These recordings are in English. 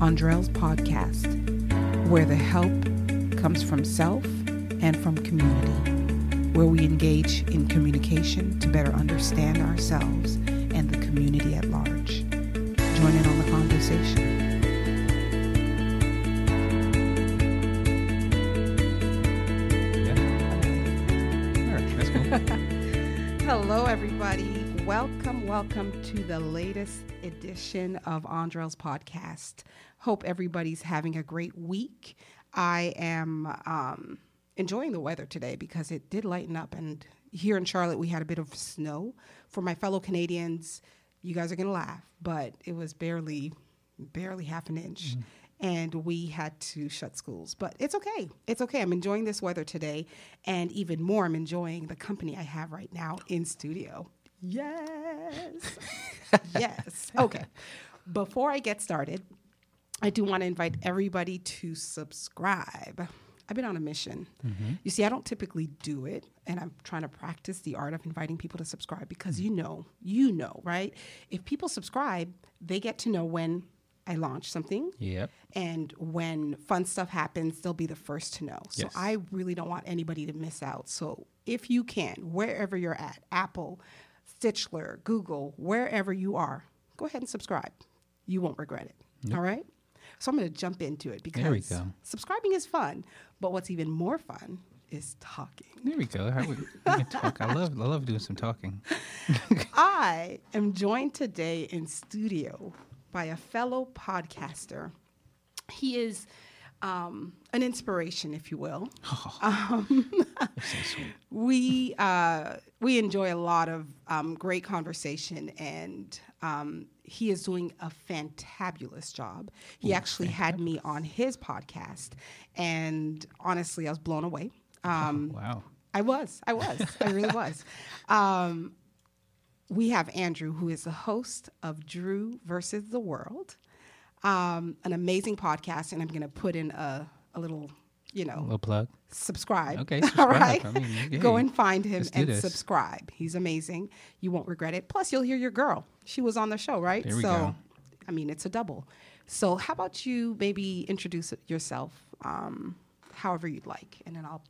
Andrell's podcast, where the help comes from self and from community, where we engage in communication to better understand ourselves and the community at large. Join in on the conversation. Yeah. All right, that's cool. Hello, everybody. Welcome, welcome to the latest edition of Andrell's podcast. Hope everybody's having a great week. I am um, enjoying the weather today because it did lighten up, and here in Charlotte, we had a bit of snow. For my fellow Canadians, you guys are going to laugh, but it was barely, barely half an inch. And we had to shut schools, but it's okay. It's okay. I'm enjoying this weather today, and even more, I'm enjoying the company I have right now in studio. Yes. yes. Okay. Before I get started, I do want to invite everybody to subscribe. I've been on a mission. Mm-hmm. You see, I don't typically do it, and I'm trying to practice the art of inviting people to subscribe because mm. you know, you know, right? If people subscribe, they get to know when I launch something. Yep. And when fun stuff happens, they'll be the first to know. So Yes. I really don't want anybody to miss out. So if you can, wherever you're at, Apple, Stitcher, Google, wherever you are, go ahead and subscribe. You won't regret it. All right? So I'm going to jump into it because There we go. subscribing is fun, but what's even more fun is talking. There we go. How we, we talk. I love I love doing some talking. I am joined today in studio by a fellow podcaster. He is um, an inspiration, if you will. Um, so sweet. we uh, we enjoy a lot of um, great conversation, and um, he is doing a fantabulous job. He actually had me on his podcast, and honestly, I was blown away. Um, Wow. I was. I was. I really was. Um, we have Andrew, who is the host of Drew versus the World, um, an amazing podcast, and I'm going to put in a, a little, you know, little plug. Subscribe. Okay, All subscribe. right. I mean, Go and find him Let's and subscribe. He's amazing. You won't regret it. Plus, you'll hear your girl. She was on the show, right? There we so, go. I mean, it's a double. So, how about you maybe introduce yourself um, however you'd like, and then I'll,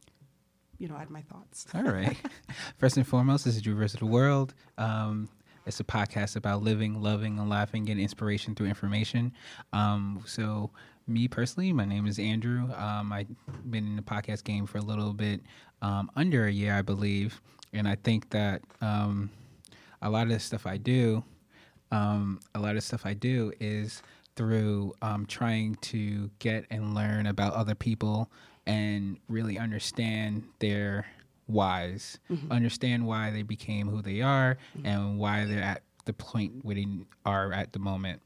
you know, add my thoughts. All right. First and foremost, this is Drew versus the World. Um, it's a podcast about living, loving, and laughing, getting inspiration through information. Um, so, me personally, my name is Andrew. Um, I've been in the podcast game for a little bit, um, under a year, I believe. And I think that um, a lot of the stuff I do, um, a lot of stuff I do is through um, trying to get and learn about other people and really understand their whys, understand why they became who they are, and why they're at the point where they are at the moment.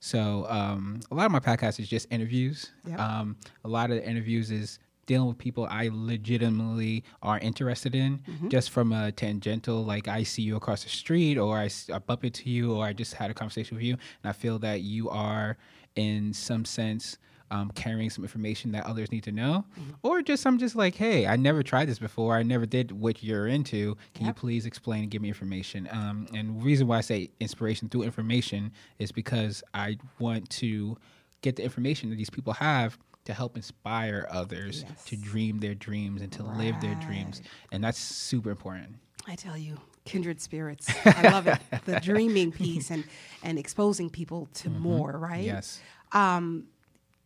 So um, a lot of my podcast is just interviews. Yep. Um, a lot of the interviews is dealing with people I legitimately are interested in, just from a tangential, like I see you across the street, or I bump into you, or I just had a conversation with you, and I feel that you are, in some sense, um, carrying some information that others need to know, or just I'm just like, hey, I never tried this before. I never did what you're into. Can you please explain and give me information? Um, and the reason why I say inspiration through information is because I want to get the information that these people have to help inspire others to dream their dreams and to live their dreams. And that's super important. I tell you, kindred spirits. I love it. The dreaming piece and and exposing people to more, right? Yes. Um,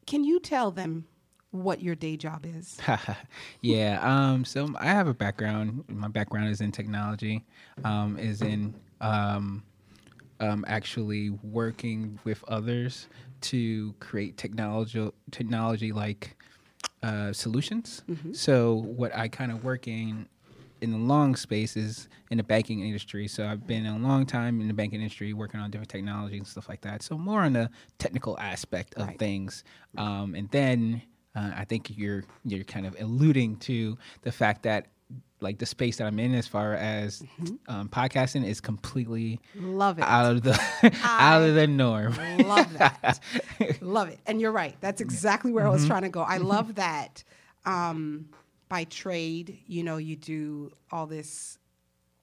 can you tell them what your day job is? yeah. Um, so I have a background. My background is in technology, um, is in um, um, actually working with others to create technology technology like uh, solutions. So what I kind of work in in the long spaces in the banking industry. So I've been a long time in the banking industry working on different technology and stuff like that. So more on the technical aspect of Right. things. Um, and then uh, I think you're you're kind of alluding to the fact that like the space that I'm in as far as um, podcasting is completely Love it. out of the out of the norm. love that. love it. And you're right. That's exactly where I Mm-hmm. was trying to go. I love that um, by trade, you know, you do all this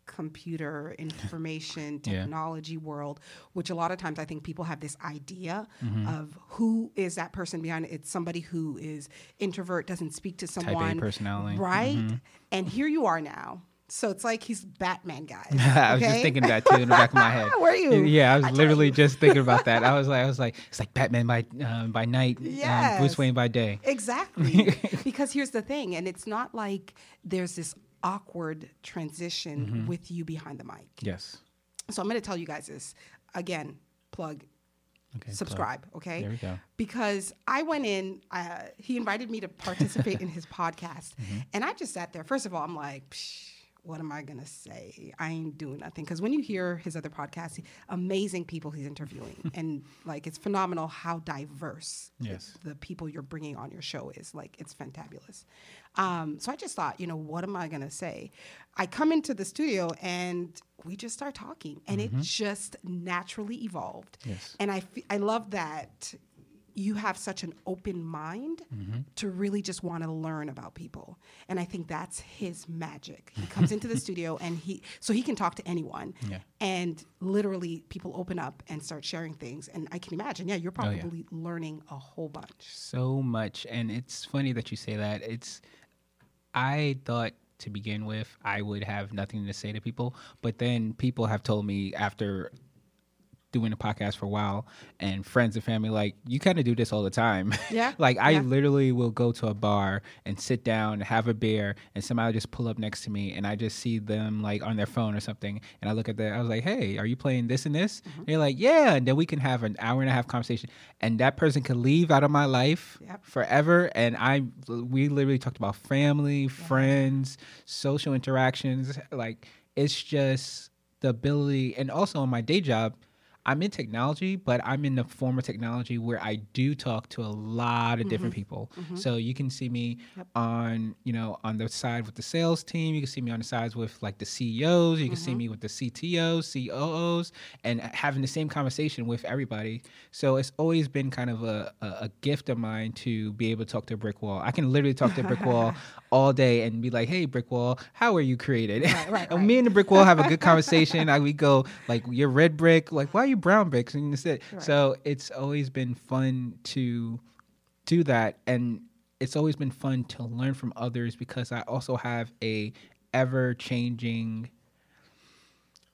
computer information Yeah. technology world, which a lot of times I think people have this idea Mm-hmm. of who is that person behind it. It's somebody who is introvert, doesn't speak to someone, personality. Mm-hmm. right? And here you are now. So it's like he's Batman, guys. I was just thinking that too in the back of my head. Were you? Yeah, I was I literally just thinking about that. I was like, I was like, it's like Batman by um, by night, um, Bruce Wayne by day. Exactly. because here's the thing, and it's not like there's this awkward transition Mm-hmm. with you behind the mic. Yes. So I'm going to tell you guys this again. Plug, Okay. subscribe. Okay. There we go. Because I went in. Uh, he invited me to participate in his podcast, Mm-hmm. and I just sat there. First of all, I'm like. Psh, what am I gonna say? I ain't doing nothing. Because when you hear his other podcasts, he- amazing people he's interviewing, and like it's phenomenal how diverse Yes. the people you're bringing on your show is. Like it's fantabulous. Um, so I just thought, you know, what am I gonna say? I come into the studio and we just start talking, and it just naturally evolved. Yes. And I I love that you have such an open mind Mm-hmm. to really just want to learn about people. And I think that's his magic. He comes into the studio and he so he can talk to anyone. Yeah. And literally people open up and start sharing things. And I can imagine, yeah, you're Oh, yeah. probably learning a whole bunch. so much and it's funny that you say that it's i thought to begin with i would have nothing to say to people but then people have told me after doing a podcast for a while and friends and family like you kind of do this all the time Yeah, like i yeah. literally will go to a bar and sit down and have a beer and somebody just pull up next to me and i just see them like on their phone or something and i look at that i was like hey are you playing this and this Mm-hmm. they're like yeah and then we can have an hour and a half conversation and that person could leave out of my life Yep. forever and i we literally talked about family friends social interactions like it's just the ability and also on my day job i'm in technology but i'm in the form of technology where i do talk to a lot of different mm-hmm. people. Mm-hmm. So you can see me on you know on the side with the sales team. You can see me on the sides with like the ceos you can see mm-hmm. me with the ctos coos and having the same conversation with everybody. So it's always been kind of a, a, a gift of mine to be able to talk to a brick wall. I can literally talk to a brick wall all day and be like hey brick wall how are you created? Right, right, and right. me and the brick wall have a good conversation. I, we go like you're red brick. Like why are you brown bricks and that's it. Right. so it's always been fun to do that and it's always been fun to learn from others because i also have a ever changing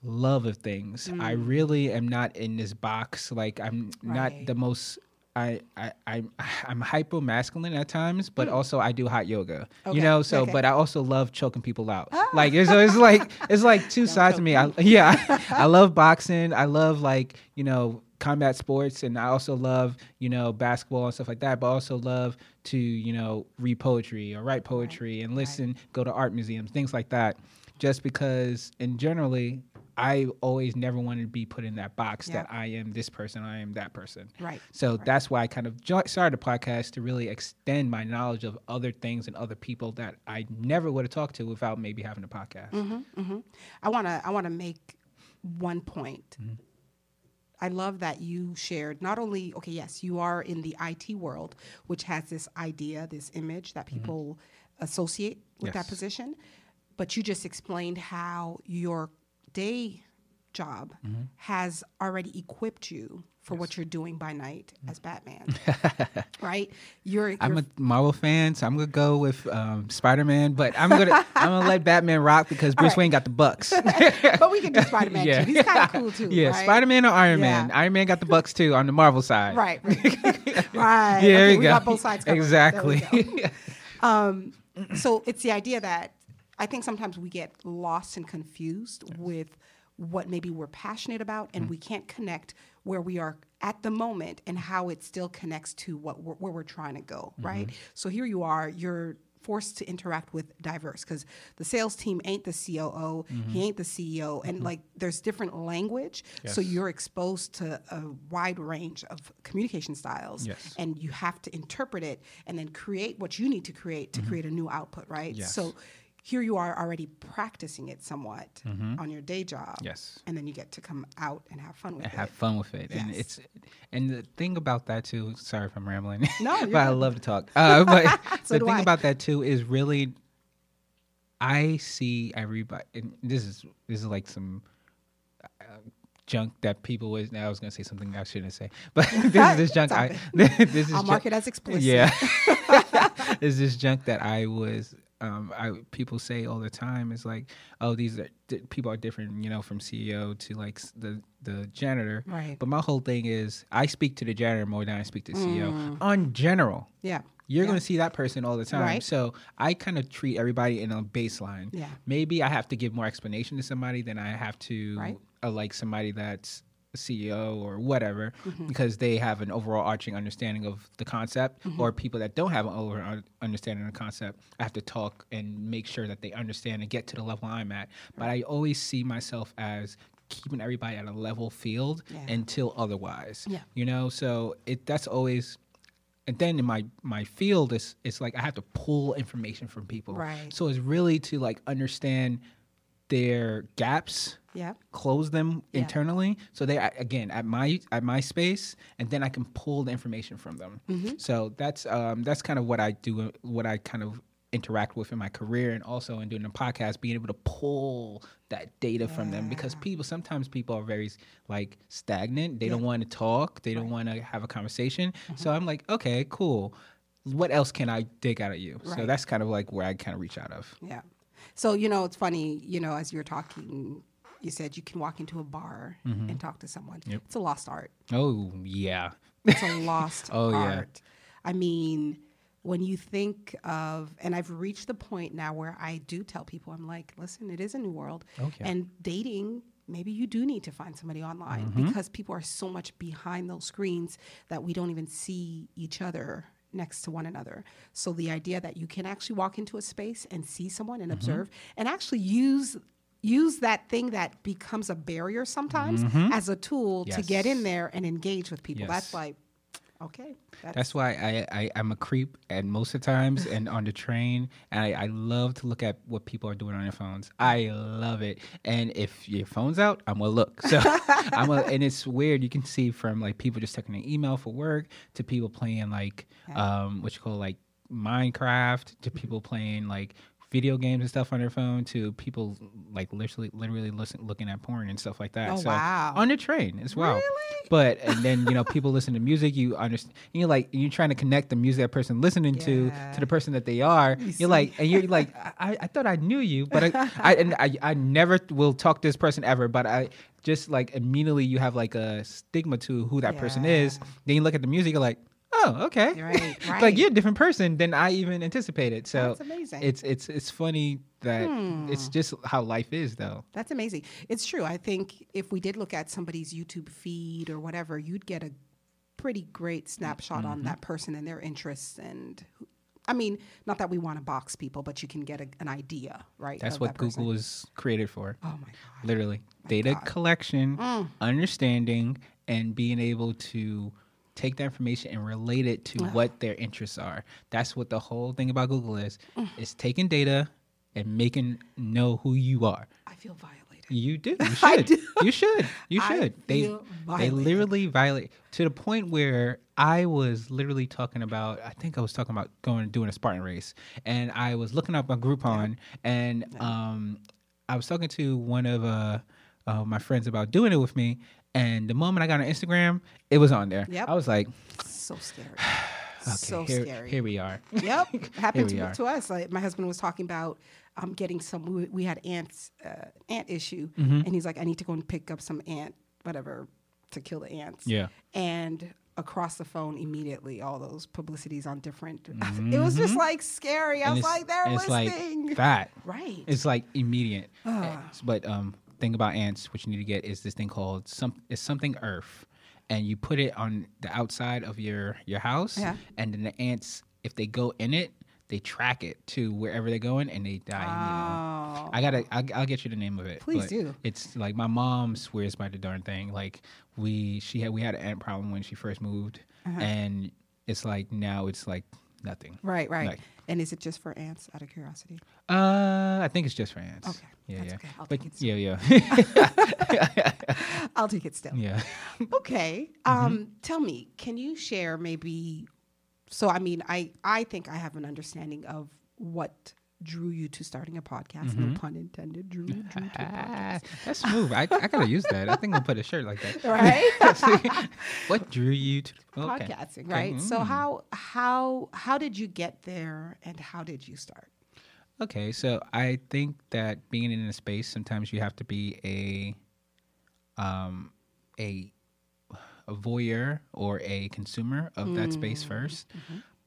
love of things. I mm. really am not in this box. Like i'm not the most I, I, I'm, I'm hypo masculine at times, but mm. also I do hot yoga, Okay, you know, so, okay. but I also love choking people out. Ah. Like, it's, it's like, it's like two sides of me. I, yeah, I love boxing. I love like, you know, combat sports. And I also love, you know, basketball and stuff like that, but I also love to, you know, read poetry or write poetry and listen, go to art museums, things like that. Just because, and generally, I always never wanted to be put in that box Yeah. that I am this person, I am that person. Right. So that's why I kind of started a podcast to really extend my knowledge of other things and other people that I never would have talked to without maybe having a podcast. Mm-hmm. I want to I want to make one point. Mm-hmm. I love that you shared not only okay, yes, you are in the IT world, which has this idea, this image that people associate with that Mm-hmm. Position, but you just explained how your day job Mm-hmm. has already equipped you for what you're doing by night as Batman. right? You're, I'm a Marvel fan, so I'm gonna go with um, Spider Man, but I'm gonna I'm gonna let Batman rock because Bruce right. Wayne got the bucks. but we can do Spider Man yeah, too. He's kind of cool too. Yeah, right? Spider Man or Iron Man. Yeah. Iron Man got the bucks too on the Marvel side. Right. Right. right. Yeah, Okay, we go. got both sides covered. Exactly. um, so it's the idea that I think sometimes we get lost and confused with what maybe we're passionate about, and we can't connect where we are at the moment and how it still connects to what we're, where we're trying to go. Mm-hmm. Right. So here you are. You're forced to interact with diverse because the sales team ain't the COO, he ain't the CEO, and like there's different language. So you're exposed to a wide range of communication styles Yes. and you have to interpret it and then create what you need to create to create a new output, right? Mm-hmm. Yes. So here you are already practicing it somewhat on your day job. Mm-hmm. Yes. And then you get to come out and have fun with and it. have fun with it. And it's and the thing about that too. Sorry if I'm rambling. No, but I love to talk. Uh, but So the thing I. about that too is really I see everybody. And this is this is like some uh, junk that people was. Now I was gonna say something I shouldn't say, but this is this junk. I this is I'll junk- mark it as explicit. Yeah, this is this junk that I was. Um, I people say all the time is like, oh, these are di- people are different, you know, from CEO to like the the janitor. Right. But my whole thing is, I speak to the janitor more than I speak to the Mm. CEO. On general, Yeah. you're Yeah. going to see that person all the time. Right. So I kind of treat everybody in a baseline. Yeah. Maybe I have to give more explanation to somebody than I have to Right. uh, like somebody that's CEO or whatever Mm-hmm. because they have an overall arching understanding of the concept Mm-hmm. or people that don't have an over understanding of the concept I have to talk and make sure that they understand and get to the level I'm at but I always see myself as keeping everybody at a level field Yeah. until otherwise Yeah. you know so it that's always and then in my my field is it's like I have to pull information from people. Right. So it's really to like understand their gaps, Yeah. close them Yeah. internally, so they again at my at my space, and then I can pull the information from them. Mm-hmm. So that's um that's kind of what I do, what I kind of interact with in my career and also in doing the podcast being able to pull that data from them because people sometimes people are very like stagnant they don't want to talk they don't want to have a conversation Mm-hmm. so i'm like okay cool what else can i dig out of you so that's kind of like where i kind of reach out of Yeah. So, you know, it's funny, you know, as you're talking, you said you can walk into a bar Mm-hmm. and talk to someone. It's a lost art. oh yeah It's a lost Oh, yeah. art. I mean, when you think of, and I've reached the point now where I do tell people, I'm like, listen, it is a new world. Okay. And dating, maybe you do need to find somebody online Mm-hmm. because people are so much behind those screens that we don't even see each other next to one another. So the idea that you can actually walk into a space and see someone and Mm-hmm. observe and actually use use that thing that becomes a barrier sometimes as a tool to get Mm-hmm. In there and engage with people. That's Yes. like okay. That's, That's why I, I I'm a creep at most of the times and on the train and I, I love to look at what people are doing on their phones. I love it. And if your phone's out, I'm gonna look. So I'm a, and it's weird. You can see from like people just checking an email for work to people playing like um what you call like Minecraft to people playing like video games and stuff on their phone to people like literally literally listen, looking at porn and stuff like that. Oh, so wow. on the train as well. Really? But and then you know people listen to music. You understand. You're like you're trying to connect the music that person listening to Yeah. to the person that they are. You are like and you're like I, I thought I knew you, but I I, and I I never will talk to this person ever. But I just like immediately you have like a stigma to who that person is. Then you look at the music, you're like. Oh, okay. Right, right. like you're a different person than I even anticipated. So That's amazing. Hmm. It's it's it's funny that it's just how life is, though. That's amazing. It's true. I think if we did look at somebody's YouTube feed or whatever, you'd get a pretty great snapshot on Mm-hmm. that person and their interests and who- I mean, not that we want to box people, but you can get a, an idea, right? That's what that. Google is created for. Oh my god. literally data God. collection Mm. understanding and being able to take that information and relate it to what their interests are. That's what the whole thing about google is Mm. is taking data and making know who you are. I feel violated. you do. You I should. do. you should. You should. They feel they literally violate to the point where i was literally talking about i think i was talking about going and doing a spartan race. And i was looking up on groupon and um i was talking to one of uh, uh my friends about doing it with me and the moment i got on instagram it was on there Yep. i was like So scary. okay so here, scary. here we are Yep, happened to, to us. Like my husband was talking about um, getting some. We, we had ants, uh, ant issue, Mm-hmm. and he's like, "I need to go and pick up some ant, whatever, to kill the ants." Yeah. and across the phone immediately, all those publicities on different. It was just like scary. I Mm-hmm. And was like, "They're listening." like that right. It's like immediate. Ah. But um, thing about ants, what you need to get is this thing called some. It's something Earth, and you put it on the outside of your your house, Yeah. and then the ants, if they go in it, they track it to wherever they're going, and they die. oh, I gotta. I'll, I'll get you the name of it. Please do. It's like my mom swears by the darn thing. Like we, she had, we had an ant problem when she first moved, Uh-huh. and it's like now it's like nothing. right, right. Like- and is it just for ants? Out of curiosity. Uh, I think it's just for ants. Okay, Yeah, that's yeah. okay. I'll but take it still. yeah, yeah, I'll take it still. yeah. Okay. Um, tell me, can you share maybe? So, I mean, I I think I have an understanding of what drew you to starting a podcast? No pun intended. Drew, drew to Ah, podcast. that's smooth. I, I gotta use that. I think I'll put a shirt like that. Right? what drew you to okay. Podcasting, right? So Mm. how how how did you get there, and how did you start? Okay, so I think that being in a space, sometimes you have to be a, um, a, a voyeur or a consumer of that space 1st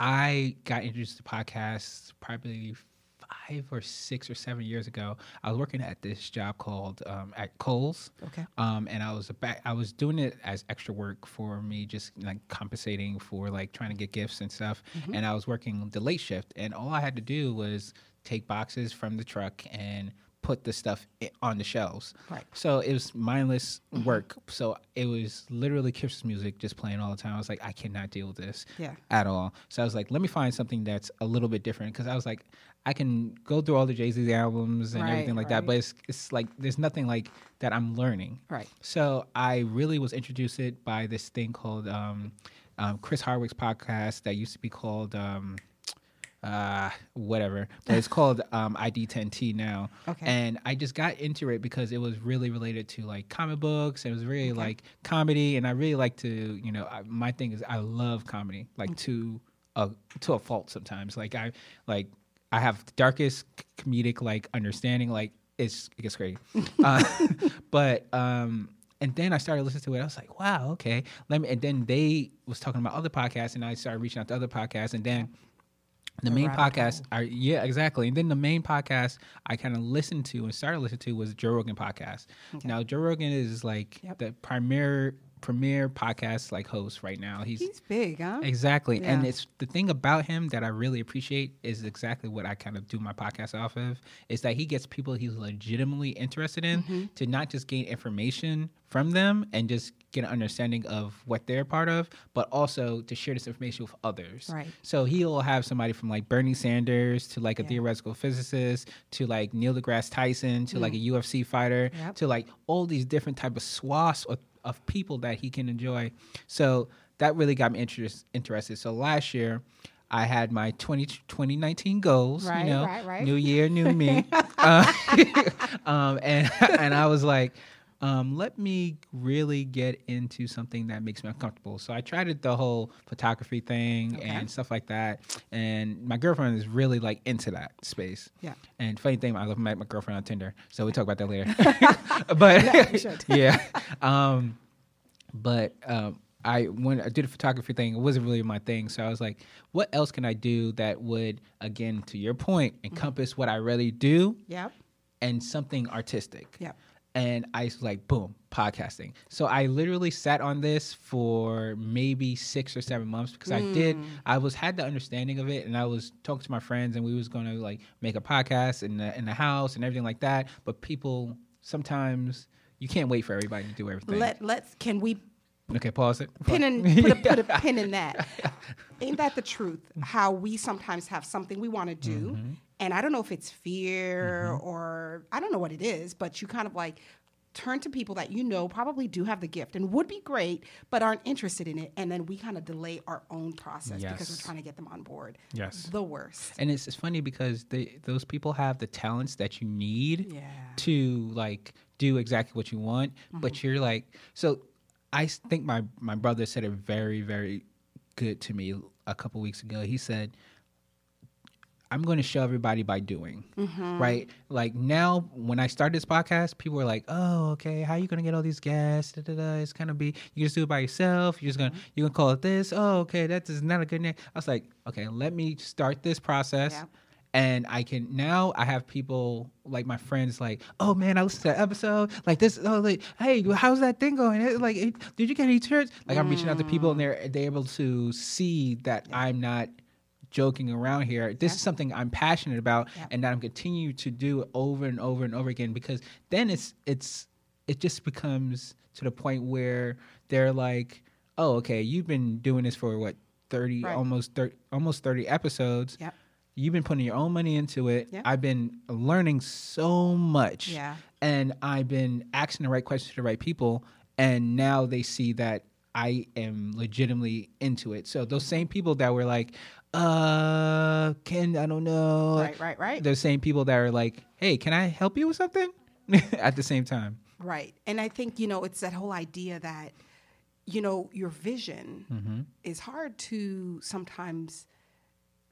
I got introduced to podcasts probably five or six or seven years ago. I was working at this job called um, at Kohl's. Okay. Um, and I was back, I was doing it as extra work for me, just like compensating for like trying to get gifts and stuff. And I was working the late shift, and all I had to do was take boxes from the truck and put the stuff on the shelves. Right. So it was mindless work. So it was literally Christmas music just playing all the time. I was like, I cannot deal with this Yeah. at all. So I was like, let me find something that's a little bit different because I was like, I can go through all the Jay Z albums and Right, everything like that, but it's it's like there's nothing like that I'm learning. Right. So I really was introduced it by this thing called um, um, Chris Hardwick's podcast that used to be called um, uh, whatever, but it's called um, ID10T now. Okay. And I just got into it because it was really related to like comic books. It was really like comedy, and I really like to, you know, I, my thing is I love comedy, like to a to a fault sometimes. Like I like I have the darkest comedic like understanding. Like it's it gets crazy, uh, but um. And then I started listening to it. I was like, "Wow, okay." Let me. And then they was talking about other podcasts, and I started reaching out to other podcasts. And then the main podcast are yeah exactly. And then the main podcast i kind of listened to and started listening to was joe rogan podcast. Now joe rogan is like Yep. the premier premier podcast like host right now he's, He's big, huh? exactly and it's the thing about him that i really appreciate is exactly what i kind of do my podcast off of is that he gets people he's legitimately interested in Mm-hmm. to not just gain information from them and just get an understanding of what they're part of but also to share this information with others Right. so he'll have somebody from like Bernie Sanders to like a Yeah. theoretical physicist to like Neil deGrasse Tyson to like a UFC fighter Mm. Yep. to like all these different type of swaths of, of people that he can enjoy. So that really got me interest, interested. So last year I had my 20, 2019 goals, Right, you know, right, right. new year, new me. uh, um, and, and I was like, um, let me really get into something that makes me uncomfortable. So I tried it, the whole photography thing Okay. and stuff like that. And my girlfriend is really like into that space. Yeah. And funny thing, I love my, my girlfriend on Tinder, so we talk about that later. but should. yeah, um, but um, I when I did a photography thing, it wasn't really my thing. So I was like, what else can I do that would, again, to your point, Mm-hmm. encompass what I really do Yep. and something artistic. Yep. And I was like, boom, podcasting. So I literally sat on this for maybe six or seven months because I did. I was had the understanding of it, and I was talking to my friends, and we was going to like make a podcast in the in the house and everything like that. But people sometimes you can't wait for everybody to do everything. Let let's can we okay, pause it. pin in put a, put a pin in that. Ain't that the truth? How we sometimes have something we want to do, Mm-hmm. And I don't know if it's fear mm-hmm. or I don't know what it is, but you kind of like turn to people that you know probably do have the gift and would be great, but aren't interested in it, and then we kind of delay our own process because we're trying to get them on board. Yes. the worst. And it's, it's funny because they, those people have the talents that you need Yeah. to like do exactly what you want, but mm-hmm. you're like, so i think my my brother said it very very good to me a couple weeks ago. He said, I'm going to show everybody by doing, right? Like now, when I started this podcast, people were like, "Oh, okay, how you going to get all these guests? Da, da, da. It's gonna be you just do it by yourself. You're just gonna you're gonna call it this. Oh, okay, that is not a good name." I was like, "Okay, let me start this process." Yeah. And I can now I have people like my friends like, oh man, I listened to that episode. Like this, oh like, hey, how's that thing going? Eh, Like, eh, did you get any shirts? Like I'm reaching out to people and they're they're able to see that I'm not joking around here. This is something I'm passionate about Yeah. and that I'm continue to do over and over and over again because then it's it's it just becomes to the point where they're like, oh, okay, you've been doing this for what 30 Right. almost 30 almost 30 episodes. Yep. You've been putting your own money into it. Yeah. I've been learning so much. Yeah. And I've been asking the right questions to the right people. And now they see that I am legitimately into it. So those same people that were like, uh, can I don't know. Right, right, right. Those same people that are like, hey, can I help you with something? At the same time. Right. And I think, you know, it's that whole idea that, you know, your vision Mm-hmm. is hard to sometimes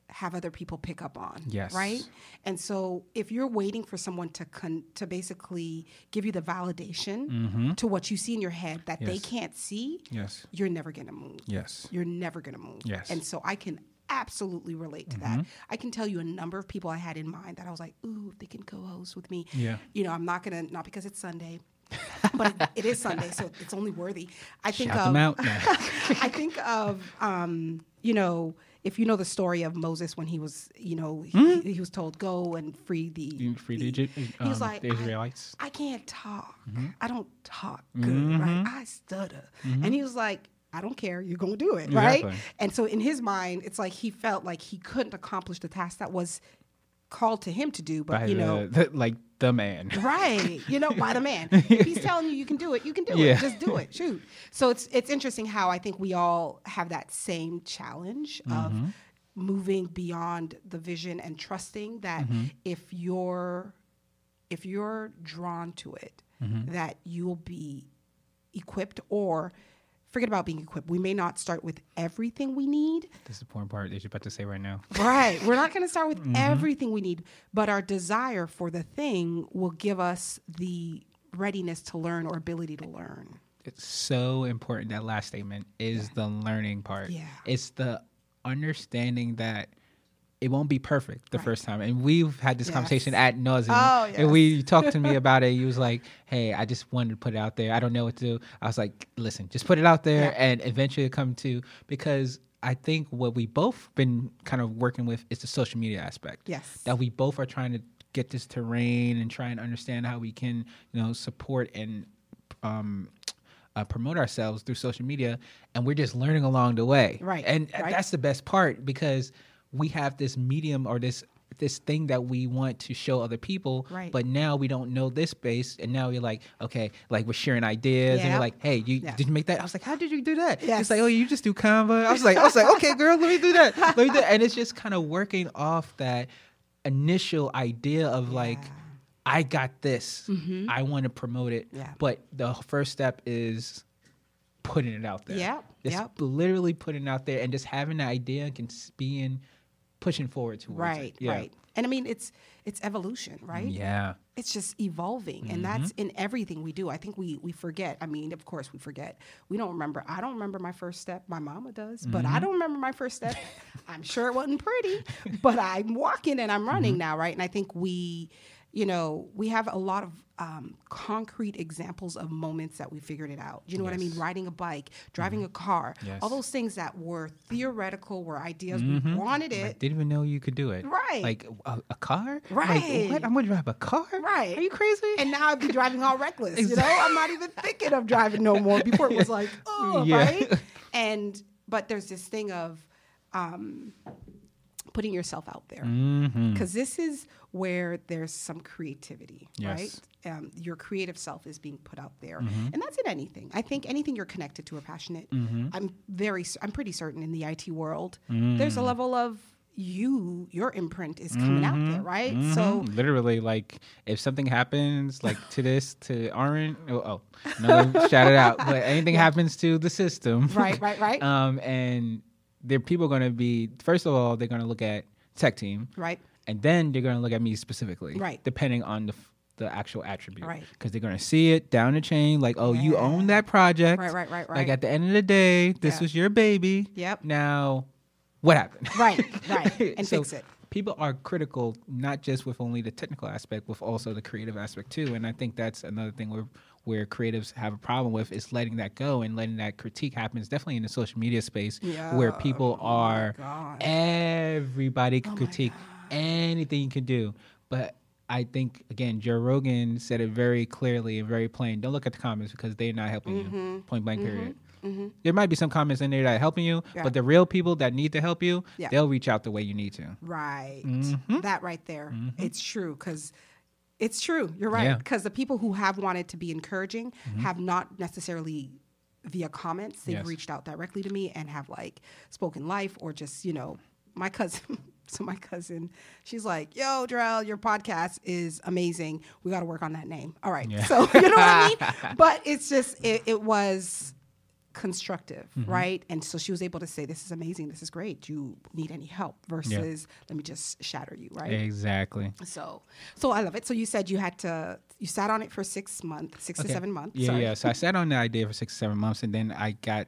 have other people pick up on. Yes. Right? And so if you're waiting for someone to con- to basically give you the validation to what you see in your head that they Mm-hmm. Can't see, Yes. you're never going to move. Yes. You're never going to move. Yes. Mm-hmm. And so I can absolutely relate to that. I can tell you a number of people I had in mind that I was like, ooh, if they can co-host with me. Yeah. You know, I'm not going to, not because it's Sunday, but it, it is Sunday, so it's only worthy. I think Shout of, them out. I think of, um, you know, if you know the story of Moses when he was, you know, he, he was told go and free the Hmm? You free the Egypt- he was um, like, the Israelites. I, can't talk. Mm-hmm. I don't talk good, right? I stutter. And he was like, I don't care. You're going to do it, right? Exactly. And so in his mind, it's like he felt like he couldn't accomplish the task that was called to him to do, but By you know, the, the- like the man. right you know by the man if he's telling you you can do it you can do Yeah. it just do it shoot so it's it's interesting how i think we all have that same challenge of Mm-hmm. moving beyond the vision and trusting that Mm-hmm. if you're if you're drawn to it Mm-hmm. that you'll be equipped or forget about being equipped we may not start with everything we need This is the important part that you're about to say right now. Right. We're not going to start with Mm-hmm. everything we need, but our desire for the thing will give us the readiness to learn or ability to learn. It's so important. That last statement is the learning part. Yeah. It's the understanding that it won't be perfect the first time. And we've had this Yes. conversation at nauseum. Oh, And we talked to me about it. He was like, Hey, I just wanted to put it out there. I don't know what to do. I was like, listen, just put it out there Yeah. and eventually come to because I think what we both been kind of working with is the social media aspect. Yes. That we both are trying to get this terrain and try and understand how we can, you know, support and um, uh, promote ourselves through social media, and we're just learning along the way. Right, and right. that's the best part because we have this medium or this this thing that we want to show other people Right. but now we don't know this space and now you're like okay like we're sharing ideas and you're like hey you Yeah. did you make that i was like how did you do that Yes. it's like oh you just do canva i was like i was like okay girl let me do that let me do that. and it's just kind of working off that initial idea of like Yeah. I got this. I want to promote it. Mm-hmm. Yeah. But the first step is putting it out there. yeah Just yep. literally putting it out there and just having the idea and being pushing forward towards Right, it. Yeah. right. And I mean it's it's evolution, right? Yeah. It's just evolving and mm-hmm. that's in everything we do. I think we we forget. I mean, of course we forget. We don't remember. I don't remember my first step. My mama does, but I mm-hmm. don't remember my first step. I'm sure it wasn't pretty, but I'm walking and I'm running mm-hmm. now, right? And I think we you know, we have a lot of um, concrete examples of moments that we figured it out. You know what I mean? Riding a bike, driving a car, Yes. all those things that were theoretical, were ideas. We wanted I it. didn't even know you could do it. Right. Like a, a car? Right. Like, what? I'm going to drive a car? Right. Are you crazy? And now I'd be driving all reckless. You know, I'm not even thinking of driving no more. Before it was like, oh, Yeah. right. And but there's this thing of um, putting yourself out there mm-hmm. because this is where there's some creativity, Yes. right? Um, your creative self is being put out there, Mm-hmm. and that's in anything. I think anything you're connected to or passionate. Mm-hmm. I'm very, I'm pretty certain in the IT world, Mm. there's a level of you, your imprint is coming out there, right? So Mhm. literally, like if something happens, like to this, to Aaron, oh, oh no, shout it out. But anything happens to the system, Right, right, right. Um, and there people going to be first of all, they're going to look at tech team, right, and then they're going to look at me specifically, Right. Depending on the f- the actual attribute, Right. Because they're going to see it down the chain, like, oh, you own that project, Right, right, right, right. Like at the end of the day, this Yeah. was your baby. Yep. Now, what happened? right, right, and So fix it. People are critical, not just with only the technical aspect, with also the creative aspect too. And I think that's another thing where where creatives have a problem with is letting that go and letting that critique happen. It's definitely in the social media space where people Oh are everybody can Oh critique anything you can do. But I think again, Joe Rogan said it very clearly and very plain. Don't look at the comments because they're not helping you. Point blank. Period. There might be some comments in there that are helping you, Mm-hmm. Yeah. but the real people that need to help you, Yeah. they'll reach out the way you need to. Right. Mm-hmm. That right there. It's true because it's true. You're right. Yeah. Because the people who have wanted to be encouraging Mm-hmm. have not necessarily via comments. They've Yes. reached out directly to me and have like spoken life or just, you know, my cousin. So my cousin, she's like, "Yo, Drell, your podcast is amazing. We got to work on that name." All right, Yeah. so you know what I mean. But it's just it, it was constructive, Mm-hmm. right? And so she was able to say, "This is amazing. This is great. Do you need any help?" Versus, "Let me just shatter you," right? Exactly. So, so I love it. So you said you had to, you sat on it for six months, six to seven months. Yeah, Sorry. yeah. So I sat on the idea for six, to seven months, and then I got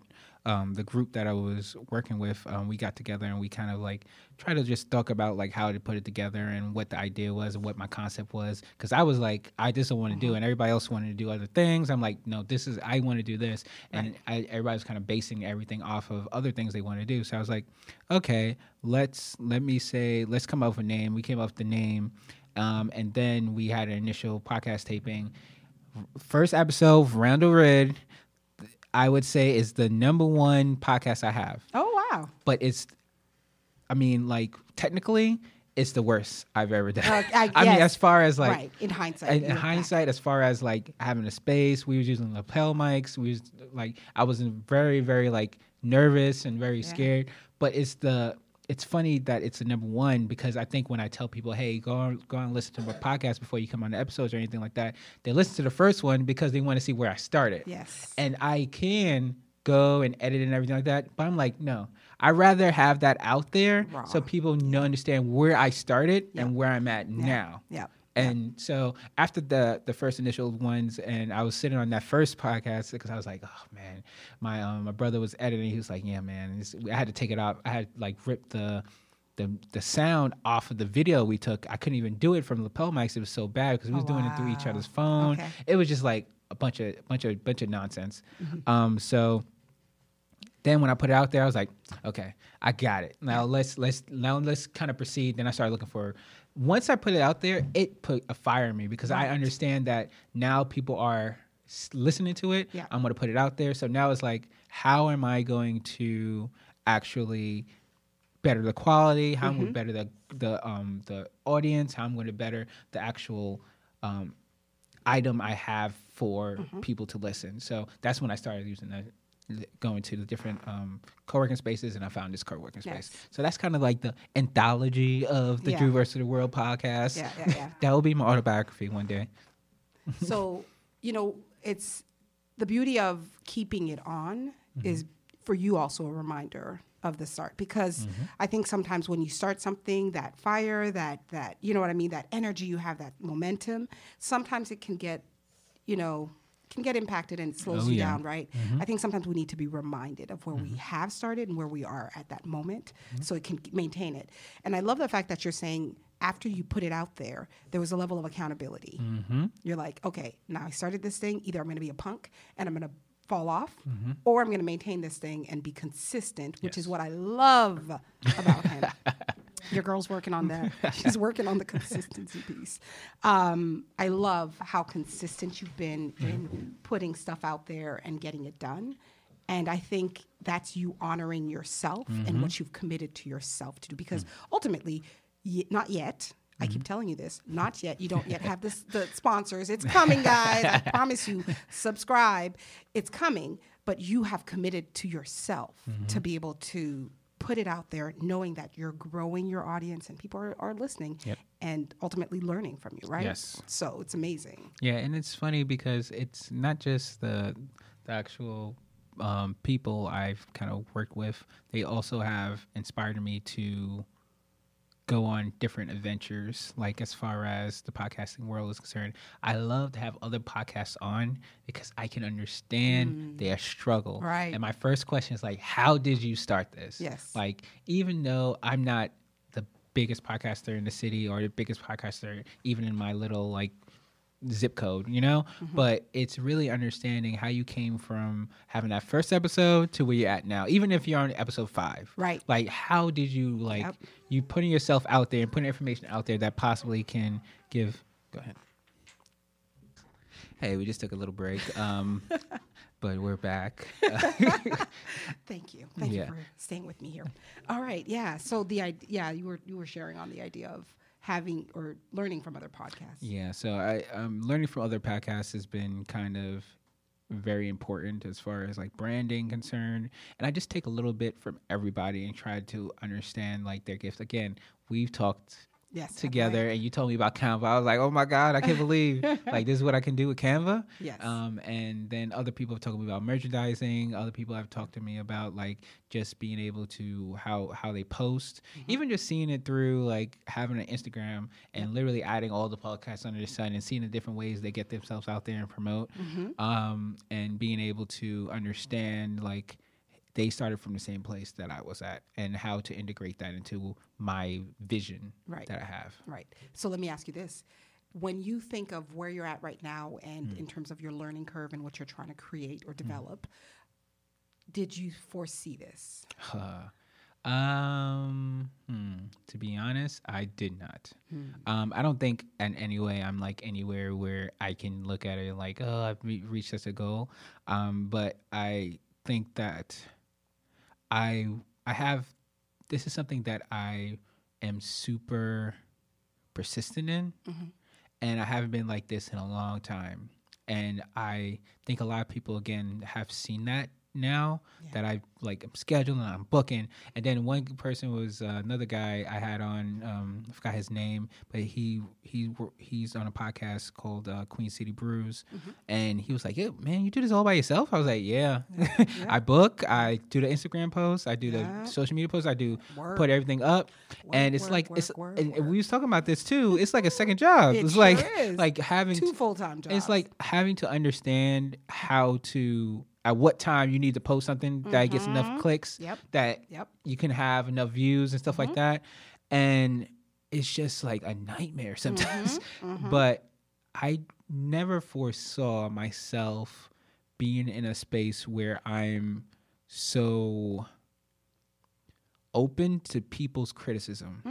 um, the group that I was working with. Um, we got together and we kind of like try to just talk about like how to put it together and what the idea was and what my concept was. Because I was like, I just don't want to do, it. and everybody else wanted to do other things. I'm like, no, this is I want to do this, and I, everybody was kind of basing everything off of other things they want to do. So I was like, okay, let's let me say, let's come up with a name. We came up with the name. Um, and then we had an initial podcast taping first episode, Randall Red, I would say is the number one podcast I have. Oh wow. But it's, I mean, like technically, it's the worst I've ever done. Uh, I- I, mean, as far as like. right. In hindsight. In, in look back. hindsight, as far as like having a space, we was using lapel mics. We was like, I was very, very like nervous and very scared. But it's the, it's funny that it's the number one because I think when I tell people, hey, go on, go on and listen to my podcast before you come on the episodes or anything like that, they listen to the first one because they want to see where I started. Yes. And I can go and edit and everything like that, but I'm like, no, I'd rather have that out there Raw. so people know understand where I started and where I'm at now. Yeah. And so after the the first initial ones, and I was sitting on that first podcast because I was like, oh man, my um, my brother was editing. He was like, yeah man, I had to take it off. I had like ripped the. The, the sound off of the video we took, I couldn't even do it from lapel mics. It was so bad because we was Oh, doing it through each other's phone. Okay. It was just like a bunch of bunch of bunch of nonsense. Mm-hmm. Um, so then when I put it out there, I was like, okay, I got it. Now let's let's now let's kind of proceed. Then I started looking for. Once I put it out there, it put a fire in me because I understand that now people are listening to it. Yeah. I'm going to put it out there. So now it's like, how am I going to actually better the quality? How I'm going to better the the um the audience? How I'm going to better the actual um item I have for Mm-hmm. people to listen. So that's when I started using that, going to the different um, co-working spaces, and I found this co-working space. Yes. So that's kind of like the anthology of the Yeah. Drew versus the World podcast. Yeah, yeah, yeah. that will be my autobiography one day. so you know it's the beauty of keeping it on is for you also a reminder of the start because i think sometimes when you start something that fire that that you know what i mean that energy you have that momentum sometimes it can get you know can get impacted and it slows Oh, you yeah. down right? Mm-hmm. I think sometimes we need to be reminded of where we mm-hmm. have started and where we are at that moment mm-hmm. so it can maintain it. And i love the fact that you're saying after you put it out there there was a level of accountability. You're like, okay, now I started this thing. Either I'm going to be a punk and I'm going to fall off, or I'm going to maintain this thing and be consistent, which is what I love about him. Your girl's working on that. She's working on the consistency piece. Um, I love how consistent you've been in mm-hmm. putting stuff out there and getting it done. And I think that's you honoring yourself and mm-hmm. what you've committed to yourself to do. Because mm. ultimately, y- not yet. I keep mm-hmm. telling you this. Not yet. You don't yet have this, the sponsors. It's coming, guys. I promise you. Subscribe. It's coming. But you have committed to yourself to be able to put it out there, knowing that you're growing your audience and people are, are listening Yep. and ultimately learning from you, right? Yes. So it's amazing. Yeah, and it's funny because it's not just the the actual um, people I've kind of worked with. They also have inspired me to go on different adventures. Like as far as the podcasting world is concerned, I love to have other podcasts on because I can understand their struggle. Mm. Right. And my first question is like, how did you start this? Yes. Like even though I'm not the biggest podcaster in the city or the biggest podcaster even in my little like zip code, you know? Mm-hmm. But it's really understanding how you came from having that first episode to where you're at now, even if you're on episode five. Right. Like, how did you, like, Yep. you putting yourself out there and putting information out there that possibly can give. Go ahead. Hey, we just took a little break, um, but we're back. Thank you. Thank Yeah. you for staying with me here. All right. Yeah. So the idea, yeah, you were you were sharing on the idea of having or learning from other podcasts. Yeah, so I um, learning from other podcasts has been kind of very important as far as like branding concerned and i just take a little bit from everybody and try to understand like their gifts again we've talked Yes. together right. and you told me about canva i was like oh my god i can't believe like this is what i can do with canva Yes. um, and then other people have talked to me about merchandising other people have talked to me about like just being able to how how they post Mm-hmm. even just seeing it through like having an instagram and literally adding all the podcasts under the sun and seeing the different ways they get themselves out there and promote Mm-hmm. um, and being able to understand like they started from the same place that I was at and how to integrate that into my vision Right. that I have. Right. So let me ask you this. When you think of where you're at right now and Hmm. in terms of your learning curve and what you're trying to create or develop, did you foresee this? Um, hmm, to be honest, I did not. Um, I don't think in any way I'm like anywhere where I can look at it like, oh, I've re- reached such a goal. Um, but I think that I I have this is something that I am super persistent in, mm-hmm. and I haven't been like this in a long time. And I think a lot of people again have seen that now that I like I'm scheduling, I'm booking, and then one person was uh, another guy I had on. Um, I forgot his name, but he he he's on a podcast called uh, Queen City Brews, and he was like, "Yeah, man, you do this all by yourself." I was like, "Yeah, I book, I do the Instagram posts, I do Yeah. the social media posts, I do Work. put everything up, and it's work, like work, it's work, and, and we was talking about this too. It's like a second job. It it's sure like is. like having Two full time jobs. it's like having to understand how to at what time you need to post something that gets enough clicks Mm-hmm. Yep. that Yep. you can have enough views and stuff Mm-hmm. like that and it's just like a nightmare sometimes Mm-hmm. but i never foresaw myself being in a space where i'm so open to people's criticism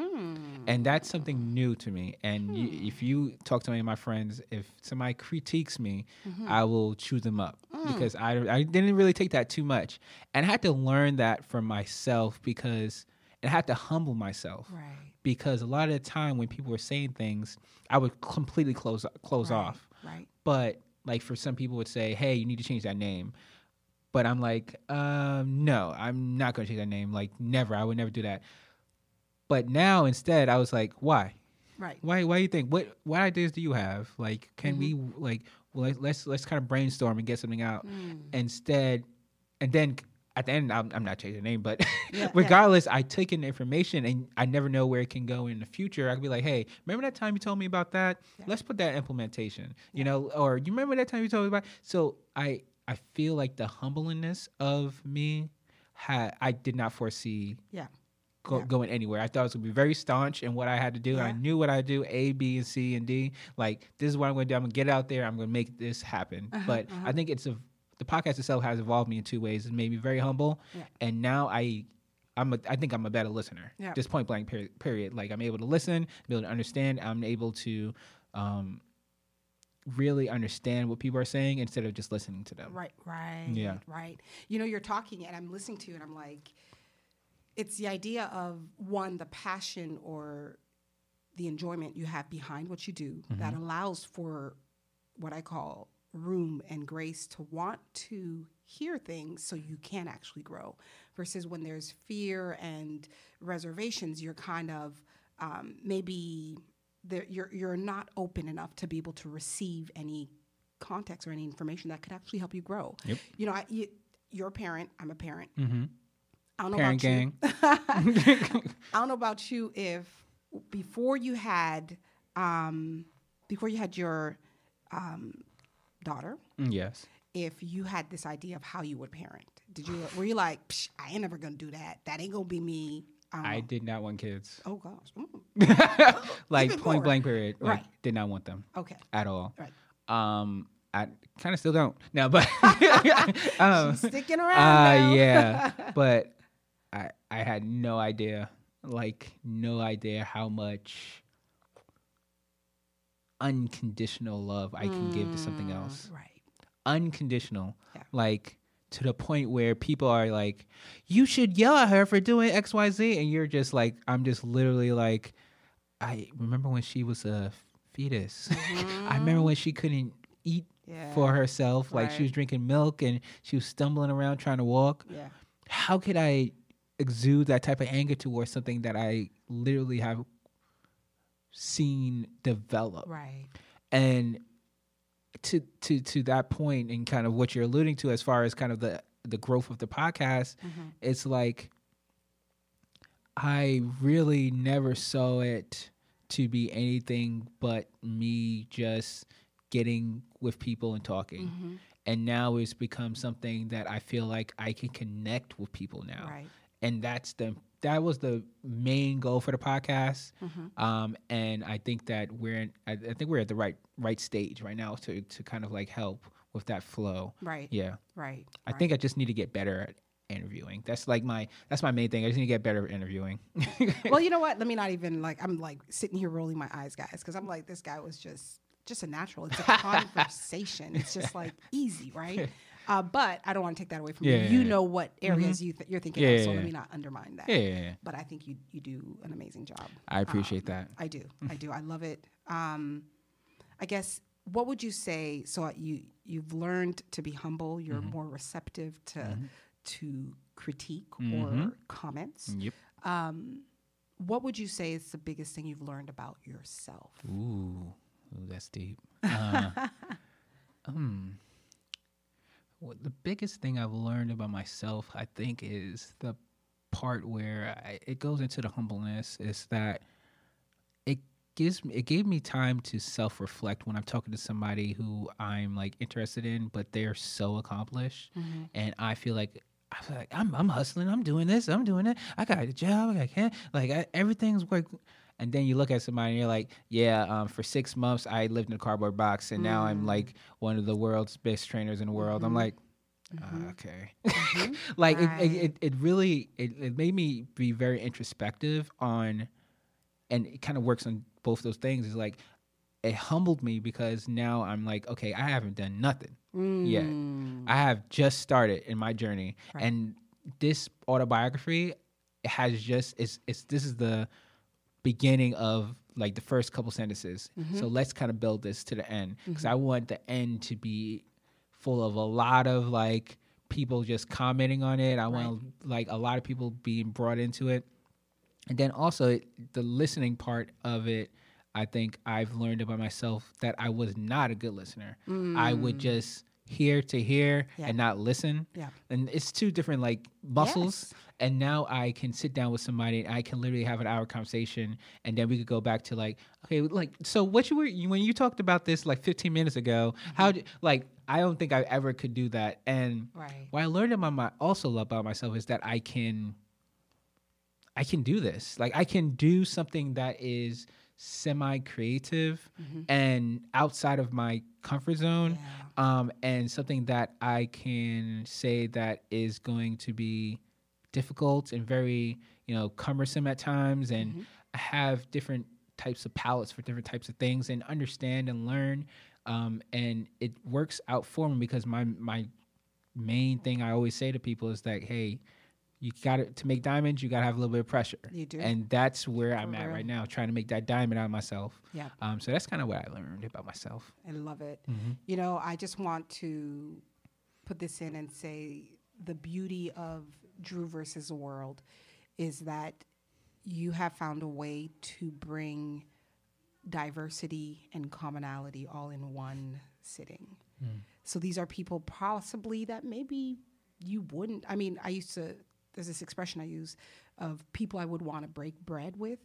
Mm-hmm. and that's something new to me. And you, hmm. if you talk to any of my friends if somebody critiques me mm-hmm. i will chew them up hmm. because I, I didn't really take that too much. And i had to learn that for myself because and i had to humble myself right. because a lot of the time when people were saying things i would completely close close right, off. Right. but like for some people would say hey you need to change that name. But i'm like um, no i'm not going to change that name. Like never. I would never do that but now instead i was like why Right. why why do you think what what ideas do you have like can we Mm-hmm. like well, let's let's kind of brainstorm and get something out Mm. instead and then at the end I'm, I'm not changing the name but Yeah, yeah. regardless i took in the information and i never know where it can go in the future i could be like hey remember that time you told me about that let's put that implementation you know or you remember that time you told me about so i i feel like the humbleness of me had i did not foresee Yeah. Go, Yeah. going anywhere. I thought it was gonna be very staunch in what I had to do. and I knew what I do: A, B, and C, and D. Like this is what I'm gonna do. I'm gonna get out there. I'm gonna make this happen. Uh-huh, but I think it's a the podcast itself has evolved me in two ways. It made me very humble, Yeah. and now I. I'm a, I think I'm a better listener. Yeah. Just point blank period, period. Like I'm able to listen, be able to understand. I'm able to um, really understand what people are saying instead of just listening to them. Right, right. Yeah. Right. You know, you're talking and I'm listening to you and I'm like, it's the idea of one, the passion or the enjoyment you have behind what you do that allows for what I call room and grace to want to hear things so you can actually grow versus when there's fear and reservations you're kind of um, maybe you're, you're not open enough to be able to receive any context or any information that could actually help you grow Yep. you know I, you, you're a parent i'm a parent Mm-hmm. I don't know Parent about gang. you I don't know about you if before you had um, before you had your um, daughter, Mm, yes. if you had this idea of how you would parent, did you were you like, Psh, I ain't never gonna do that. That ain't gonna be me. Um, I did not want kids. oh gosh. Mm, like point more. blank period. Like, Right. Did not want them okay. at all. Right. Um, I kind of still don't. No, but um, She's sticking around. uh, yeah, but I had no idea, like no idea how much unconditional love I can give to something mm, else. right. Unconditional, Yeah. like to the point where people are like, "You should yell at her for doing X, Y, Z," and you're just like, I'm just literally like, I remember when she was a fetus. I remember when mm-hmm. she couldn't eat Yeah. for herself. Like she was drinking milk and she was stumbling around trying to walk. Yeah. How could I exude that type of anger towards something that I literally have seen develop? Right. and to to to that point and kind of what you're alluding to as far as kind of the the growth of the podcast Mm-hmm. it's like i really never saw it to be anything but me just getting with people and talking Mm-hmm. and now it's become something that i feel like i can connect with people now Right. And that's the that was the main goal for the podcast Mm-hmm. um, and I think that we're in, I, I think we're at the right right stage right now to to kind of like help with that flow. Right. Yeah, Right. I right. think I just need to get better at interviewing. That's like my that's my main thing. I just need to get better at interviewing. well, you know what? Let me not even like. I'm like sitting here rolling my eyes, guys, because I'm like, this guy was just just a natural. It's a conversation. It's just like easy, right? Uh, but I don't want to take that away from Yeah, you. You know what areas you th- you're thinking Yeah, of, so let me not undermine that. yeah. But I think you you do an amazing job. I appreciate Um, that. I do. I do. I love it. Um, I guess what would you say? So you you've learned to be humble. You're Mm-hmm. more receptive to to critique or comments. Yep. Um, what would you say is the biggest thing you've learned about yourself? Ooh, ooh that's deep. Uh, um, what the biggest thing I've learned about myself, I think, is the part where I, it goes into the humbleness. Is that it gives me, it gave me time to self reflect when I'm talking to somebody who I'm like interested in, but they're so accomplished, mm-hmm. and I feel like. I feel like I'm, I'm hustling. I'm doing this. I'm doing it. I got a job. I can't like I, everything's work. And then you look at somebody and you're like, yeah, um, for six months I lived in a cardboard box, and now I'm mm. like one of the world's best trainers in the world. I'm mm-hmm. like, uh, okay, mm-hmm. like it, it, Right. it, it really it, it made me be very introspective on, and it kind of works on both those things. Is like it humbled me because now I'm like, okay, I haven't done nothing yet. Mm. I have just started in my journey, Right. and this autobiography has just it's it's this is the beginning of like the first couple sentences. So mm-hmm. let's kind of build this to the end because I mm-hmm. want the end to be full of a lot of like people just commenting on it. I want like a lot of people being brought into it. And then also it, the listening part of it, I think I've learned about myself that I was not a good listener. I would mm. just hear to hear Yeah. and not listen. Yeah. And it's two different like muscles. Yes. And now I can sit down with somebody and I can literally have an hour conversation and then we could go back to like, okay, like so what you were when you talked about this like 15 minutes ago, how mm-hmm. did like I don't think I ever could do that. And Right. what I learned about my also about myself is that I can I can do this. Like I can do something that is semi creative mm-hmm. and outside of my comfort zone. Um, and something that I can say that is going to be difficult and very, you know, cumbersome at times and I have different types of palettes for different types of things and understand and learn. Um, and it works out for me because my my main thing I always say to people is that, hey, you got to to make diamonds, you got to have a little bit of pressure. You do. And that's where I'm at right now, trying to make that diamond out of myself. Yeah. Um, so that's kind of what I learned about myself. I love it. Mm-hmm. You know, I just want to put this in and say the beauty of Drew versus the world is that you have found a way to bring diversity and commonality all in one sitting. So these are people possibly that maybe you wouldn't. I mean, I used to. There's this expression I use of people I would want to break bread with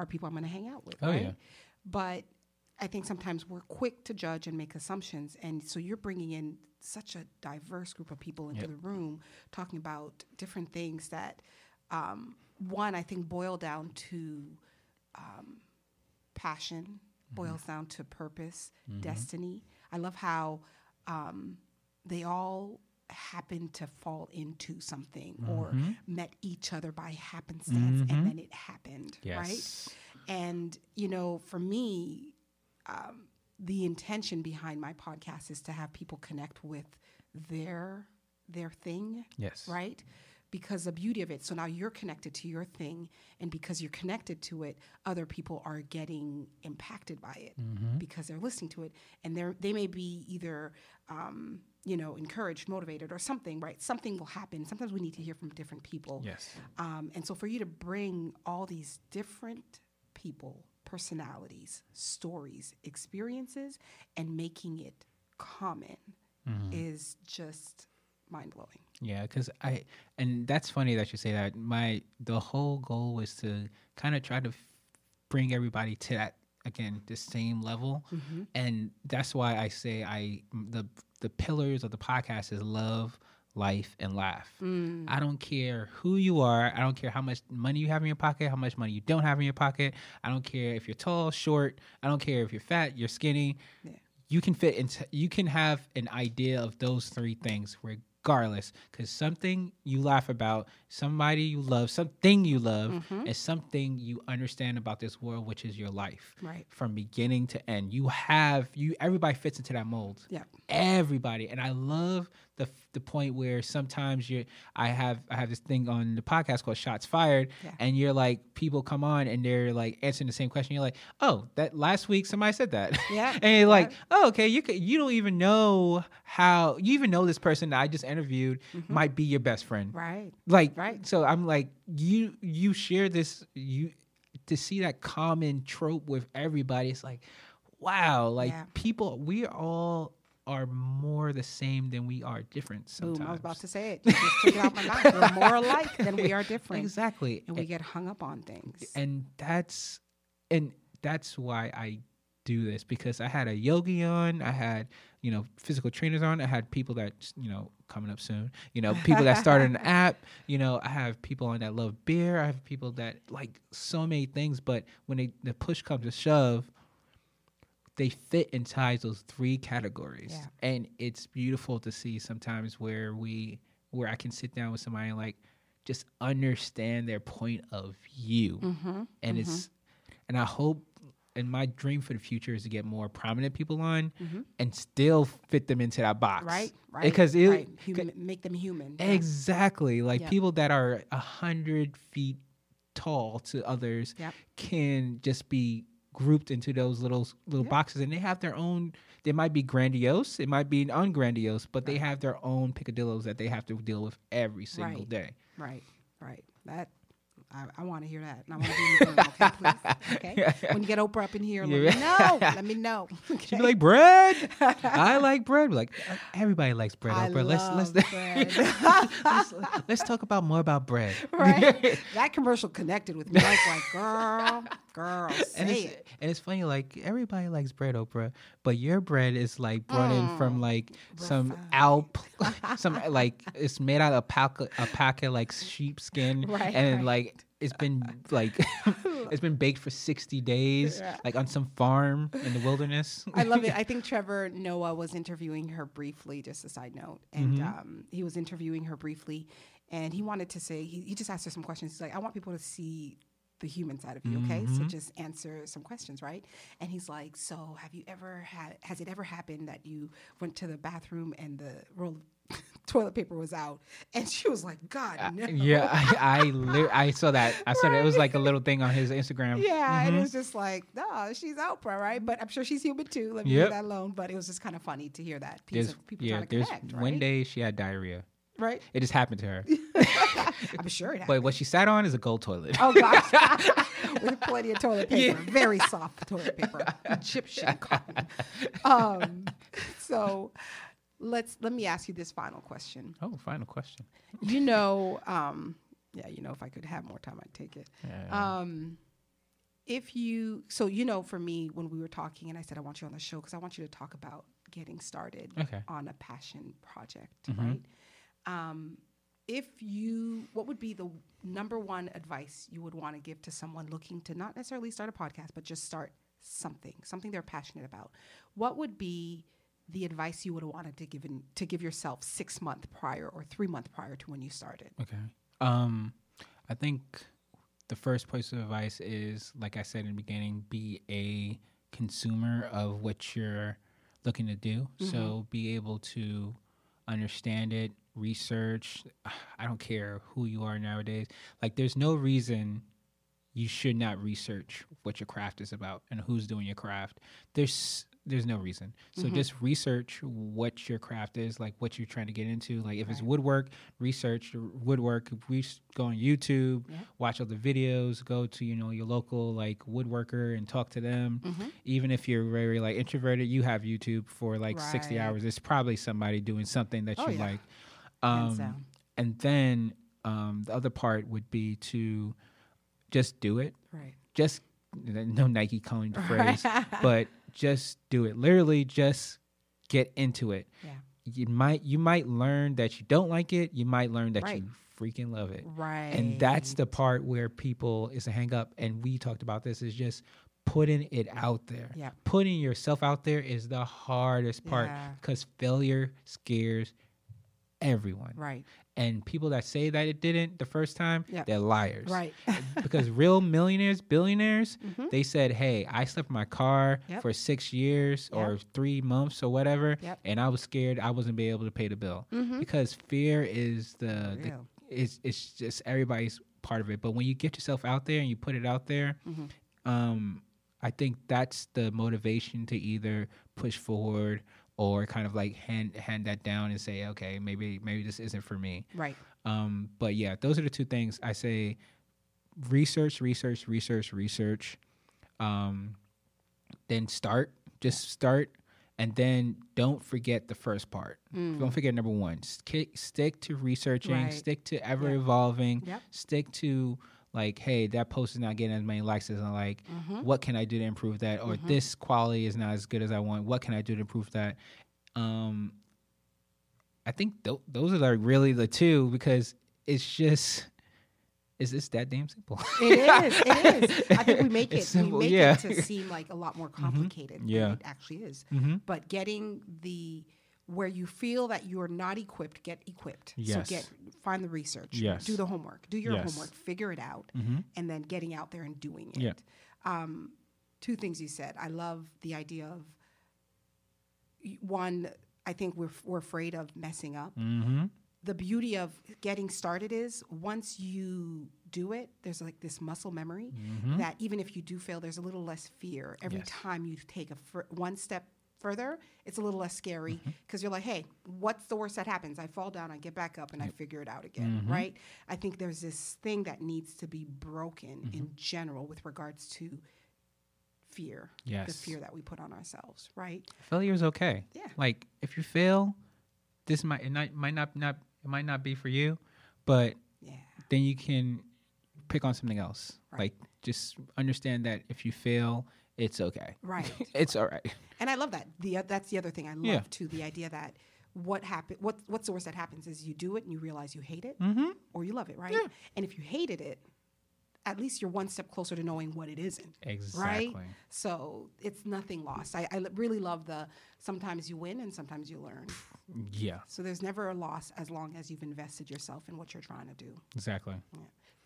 are people I'm going to hang out with. Oh, right? yeah. But I think sometimes we're quick to judge and make assumptions, and so you're bringing in such a diverse group of people into Yep. the room, talking about different things that, um, one, I think boil down to um, passion, boils down to purpose, destiny. I love how um, they all happen to fall into something or met each other by happenstance, and then it happened, right? And, you know, for me, um, the intention behind my podcast is to have people connect with their their thing, Yes. right? because the beauty of it. So now you're connected to your thing, and because you're connected to it, other people are getting impacted by it because they're listening to it, and they they may be either. Um, you know, encouraged, motivated, or something, right? Something will happen. Sometimes we need to hear from different people. Yes. Um, and so for you to bring all these different people, personalities, stories, experiences, and making it common is just mind blowing. Yeah, because I and that's funny that you say that. My the whole goal was to kind of try to f- bring everybody to that again the same level, and that's why I say I the the pillars of the podcast is love, life, and laugh. Mm. I don't care who you are. I don't care how much money you have in your pocket, how much money you don't have in your pocket. I don't care if you're tall, short. I don't care if you're fat, you're skinny Yeah. you can fit into you can have an idea of those three things regardless because something you laugh about somebody you love something you love mm-hmm. is something you understand about this world which is your life. Right. from beginning to end. You have you everybody fits into that mold. Yeah. everybody. And i love the the point where sometimes you're i have i have this thing on the podcast called shots fired Yeah. and you're like people come on and they're like answering the same question you're like oh that last week somebody said that Yeah. and you're like oh okay you could, you don't even know how you even know this person that i just interviewed mm-hmm. might be your best friend Right. like Right. so i'm like you you share this you to see that common trope with everybody it's like wow like Yeah. people we are all are more the same than we are different sometimes Boom. I was about to say it. Just took it out my mouth. We're more alike than we are different. exactly And we get hung up on things. and that's and that's why I do this because I had a yogi on, I had you know physical trainers on, I had people that you know coming up soon, you know people that started an app, you know I have people on that love beer, I have people that like so many things, but when they, the push comes to shove, they fit inside those three categories, Yeah. and it's beautiful to see sometimes where we where I can sit down with somebody and like just understand their point of view Mm-hmm. and it's and I hope and my dream for the future is to get more prominent people on and still fit them into that box, Mm-hmm. Right. Right. Because it, right. Human, make them human. Exactly like Yeah. people that are a hundred feet tall to others Yep. can just be grouped into those little little Yeah. boxes and they have their own they might be grandiose it might be ungrandiose but they have their own picadillos that they have to deal with every single Right. day Right, right. That I, I want to hear that. And I want to be in the. Okay, please. Okay. When you get Oprah up in here, let me know. Let me know. She'd be like, bread. I like bread. We're like, everybody likes bread. I Oprah. Let's let's bread. let's, let's talk about more about bread. right. That commercial connected with me. I was like, girl, girl, And it's it. and it's funny, like everybody likes bread, Oprah, but your bread is like brought in from like some Mm. alp, some like it's made out of alpaca, alpaca like sheepskin, Right, and right. like it's been like it's been baked for sixty days, Yeah. like on some farm in the wilderness. I love it. I think Trevor Noah was interviewing her briefly, just a side note. And Mm-hmm. um, he was interviewing her briefly, and he wanted to say, he, he just asked her some questions. He's like, I want people to see the human side of you, okay? Mm-hmm. So just answer some questions, right? And he's like, So have you ever had, has it ever happened that you went to the bathroom and the roll of toilet paper was out? And she was like, God, no. Uh, Yeah, I I, li- I saw that. I saw that. It was like a little thing on his Instagram. Yeah, and it was just like, no, she's Oprah, right? But I'm sure she's human too. Let me Yep. leave that alone. But it was just kind of funny to hear that piece There's, of people yeah, trying to there's connect, one right? day she had diarrhea. Right? It just happened to her. I'm sure it happened. but what she sat on is a gold toilet. Oh gosh, with plenty of toilet paper, very soft toilet paper, Egyptian cotton. Um, so let's let me ask you this final question. Oh, final question. You know, um, yeah, you know, if I could have more time, I'd take it. Yeah. Um, if you, so you know, for me, when we were talking, and I said I want you on the show because I want you to talk about getting started Okay. on a passion project, Mhm. right? Um, if you, what would be the number one advice you would want to give to someone looking to not necessarily start a podcast, but just start something, something they're passionate about? What would be the advice you would have wanted to give in, to give yourself six month prior or three month prior to when you started? Okay. Um, I think the first piece of advice is, like I said in the beginning, be a consumer of what you're looking to do. So be able to understand it, research. I don't care who you are nowadays. Like, there's no reason you should not research what your craft is about and who's doing your craft. There's there's no reason. So Mm-hmm. just research what your craft is, like what you're trying to get into. Like if it's woodwork, research woodwork. We go on YouTube, Yeah. watch all the videos. Go to you know your local like woodworker and talk to them. Mm-hmm. Even if you're very like introverted, you have YouTube for like sixty hours. It's probably somebody doing something that Oh, you yeah. like. Um, down. and then um, the other part would be to just do it Right. just no Nike coined phrase, but just do it. Literally, just get into it. Yeah. You might you might learn that you don't like it. You might learn that Right. you freaking love it. Right. And that's the part where people is a hang up. And we talked about this is just putting it out there. Yeah. Putting yourself out there is the hardest part Yeah. because failure scares everyone. right. And people that say that it didn't the first time, Yeah. they're liars Right. because real millionaires, billionaires, Mhm. they said, "Hey, I slept in my car Yep. for six years or three months or whatever, Yep. and I was scared I wasn't be able to pay the bill Mhm. because fear is the, the it's it's just everybody's part of it. But when you get yourself out there and you put it out there, Mhm. um, I think that's the motivation to either push forward or kind of like hand hand that down and say, okay, maybe maybe this isn't for me. Right. Um, but yeah, those are the two things I say: research, research, research, research. Um, then start, just start, and then don't forget the first part. Don't forget number one. Stick, stick to researching. Mm. Right. Stick to ever evolving. Yep. Stick to like, hey, that post is not getting as many likes as I like. Mm-hmm. What can I do to improve that? Or this quality is not as good as I want. What can I do to improve that? Um, I think th- those are like really the two because it's just. Is this that damn simple. It is. It is. I think we make it. Simple, we make yeah. it to seem like a lot more complicated Yeah. than it actually is. mm-hmm. But getting the where you feel that you're not equipped, get equipped. Yes. So get find the research. Yes. Do the homework. Do your Yes. homework. Figure it out, Mm-hmm. and then getting out there and doing it. Yeah. Um, two things you said. I love the idea of one. I think we're we're afraid of messing up. Mm-hmm. the beauty of getting started is once you do it, there's like this muscle memory that even if you do fail, there's a little less fear. Every Yes. time you take a one step further, it's a little less scary mm-hmm. because you're like, hey, what's the worst that happens? I fall down, I get back up, and I figure it out again, mm-hmm. right? I think there's this thing that needs to be broken mm-hmm. in general with regards to fear, the fear that we put on ourselves, right? Failure is okay. Yeah. Like if you fail, this might it not, might not not it might not be for you, but Yeah. then you can pick on something else. Right. Like just understand that if you fail, it's okay. Right. it's all right. And I love that. The uh, that's the other thing I love Yeah. too. The idea that what happen what what's the worst that happens is you do it and you realize you hate it Mm-hmm. or you love it, right? Yeah. And if you hated it, at least you're one step closer to knowing what it isn't. Exactly. Right? So it's nothing lost. I, I l- really love the sometimes you win and sometimes you learn. Yeah. So there's never a loss as long as you've invested yourself in what you're trying to do. Exactly. Yeah.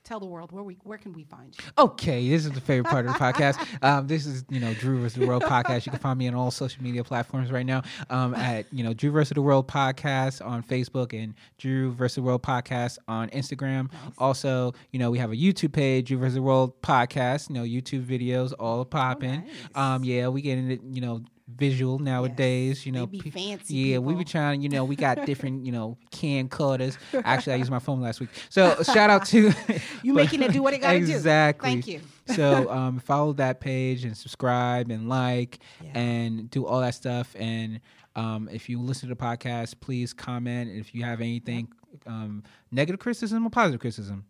Tell the world where we where can we find you? Okay, this is the favorite part of the podcast. Um, this is you know Drew versus the World podcast. You can find me on all social media platforms right now um, at you know Drew versus the World podcast on Facebook and Drew versus the World podcast on Instagram. Also, you know we have a YouTube page, Drew versus the World podcast. You know YouTube videos all popping. nice. Um, yeah, we getting it. You know visual nowadays. You know, They be pe- fancy Yeah, we people. be trying. You know, we got different. You know, camcorders. Actually, I used my phone last week. So shout out to You but- making it do what it gotta do. exactly. Thank you. so um, follow that page and subscribe and like Yeah. and do all that stuff. And um, if you listen to the podcast, please comment. If you have anything um, negative criticism or positive criticism,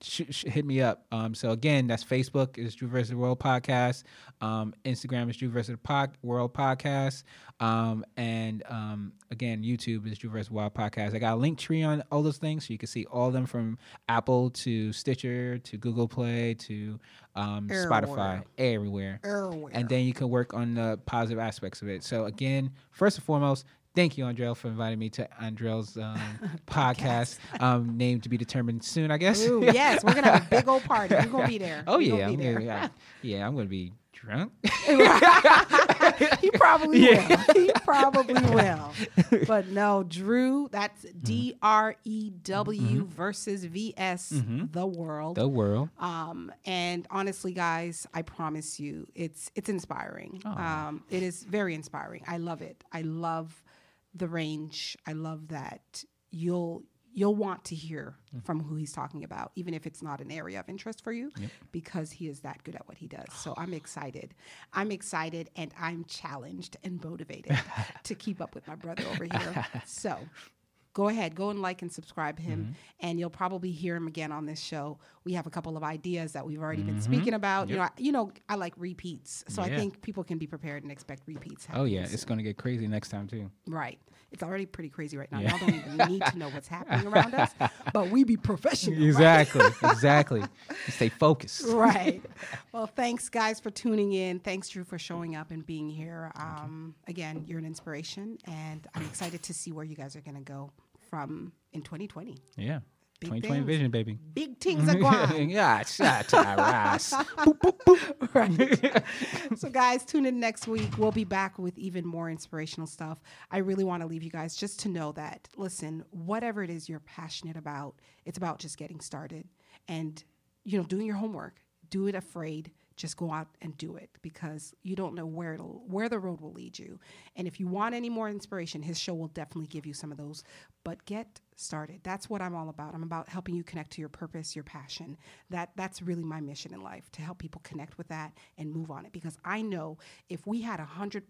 sh- sh- hit me up. Um, so again, that's Facebook is Drew versus the World Podcast. Um, Instagram is Drew versus the Pod- World Podcast. Um, and um, again, YouTube is Drew versus Wild Podcast. I got a Linktree on all those things, so you can see all of them from Apple to Stitcher to Google Play to um, Spotify, everywhere. Everywhere. And then you can work on the positive aspects of it. So again, first and foremost, thank you, Andrell, for inviting me to Andrell's um, podcast, um, name to be determined soon, I guess. Ooh, yes, we're gonna have a big old party. You're gonna be there. Oh You're yeah, gonna I'm gonna, yeah, yeah, I'm gonna be drunk. he probably Yeah. will. He probably will. But no, Drew, that's D R E W versus V S, the world. The world. Um, and honestly, guys, I promise you, it's it's inspiring. Um, it is very inspiring. I love it. I love the range. I love that you'll you'll want to hear mm. from who he's talking about, even if it's not an area of interest for you, because he is that good at what he does. So I'm excited. I'm excited, and I'm challenged and motivated to keep up with my brother over here. So go ahead, go and like and subscribe to him, and you'll probably hear him again on this show. We have a couple of ideas that we've already been speaking about. You know, I, you know, I like repeats, so I think people can be prepared and expect repeats. Oh yeah, happening it's gonna get crazy next time too. Right. It's already pretty crazy right now. Yeah. Y'all don't even need to know what's happening around us, but we be professional. right? Exactly. exactly. Stay focused. right. Well, thanks, guys, for tuning in. Thanks, Drew, for showing up and being here. Um, again, you're an inspiration, and I'm excited to see where you guys are going to go from in 2020. Yeah. Big 2020 things. vision, baby. Big things are going. yeah, shut our ass. boop, boop, boop. right. so, guys, tune in next week. We'll be back with even more inspirational stuff. I really want to leave you guys just to know that, listen, whatever it is you're passionate about, it's about just getting started and, you know, doing your homework. Do it afraid. Just go out and do it because you don't know where it'll where the road will lead you. And if you want any more inspiration, his show will definitely give you some of those. But get started. That's what I'm all about. I'm about helping you connect to your purpose, your passion. That that's really my mission in life to help people connect with that and move on it. Because I know if we had a hundred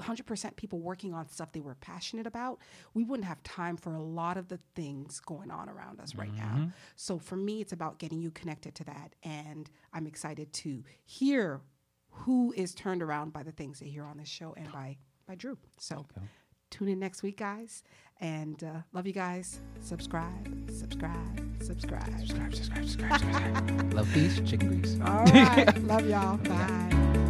100% people working on stuff they were passionate about, we wouldn't have time for a lot of the things going on around us right now. So for me, it's about getting you connected to that. And I'm excited to hear who is turned around by the things they hear on this show and by, by Drew. So tune in next week, guys. And uh, love you guys. Subscribe, subscribe, subscribe. subscribe, subscribe, subscribe, subscribe. Love peace, chicken grease. All right. love y'all. Bye.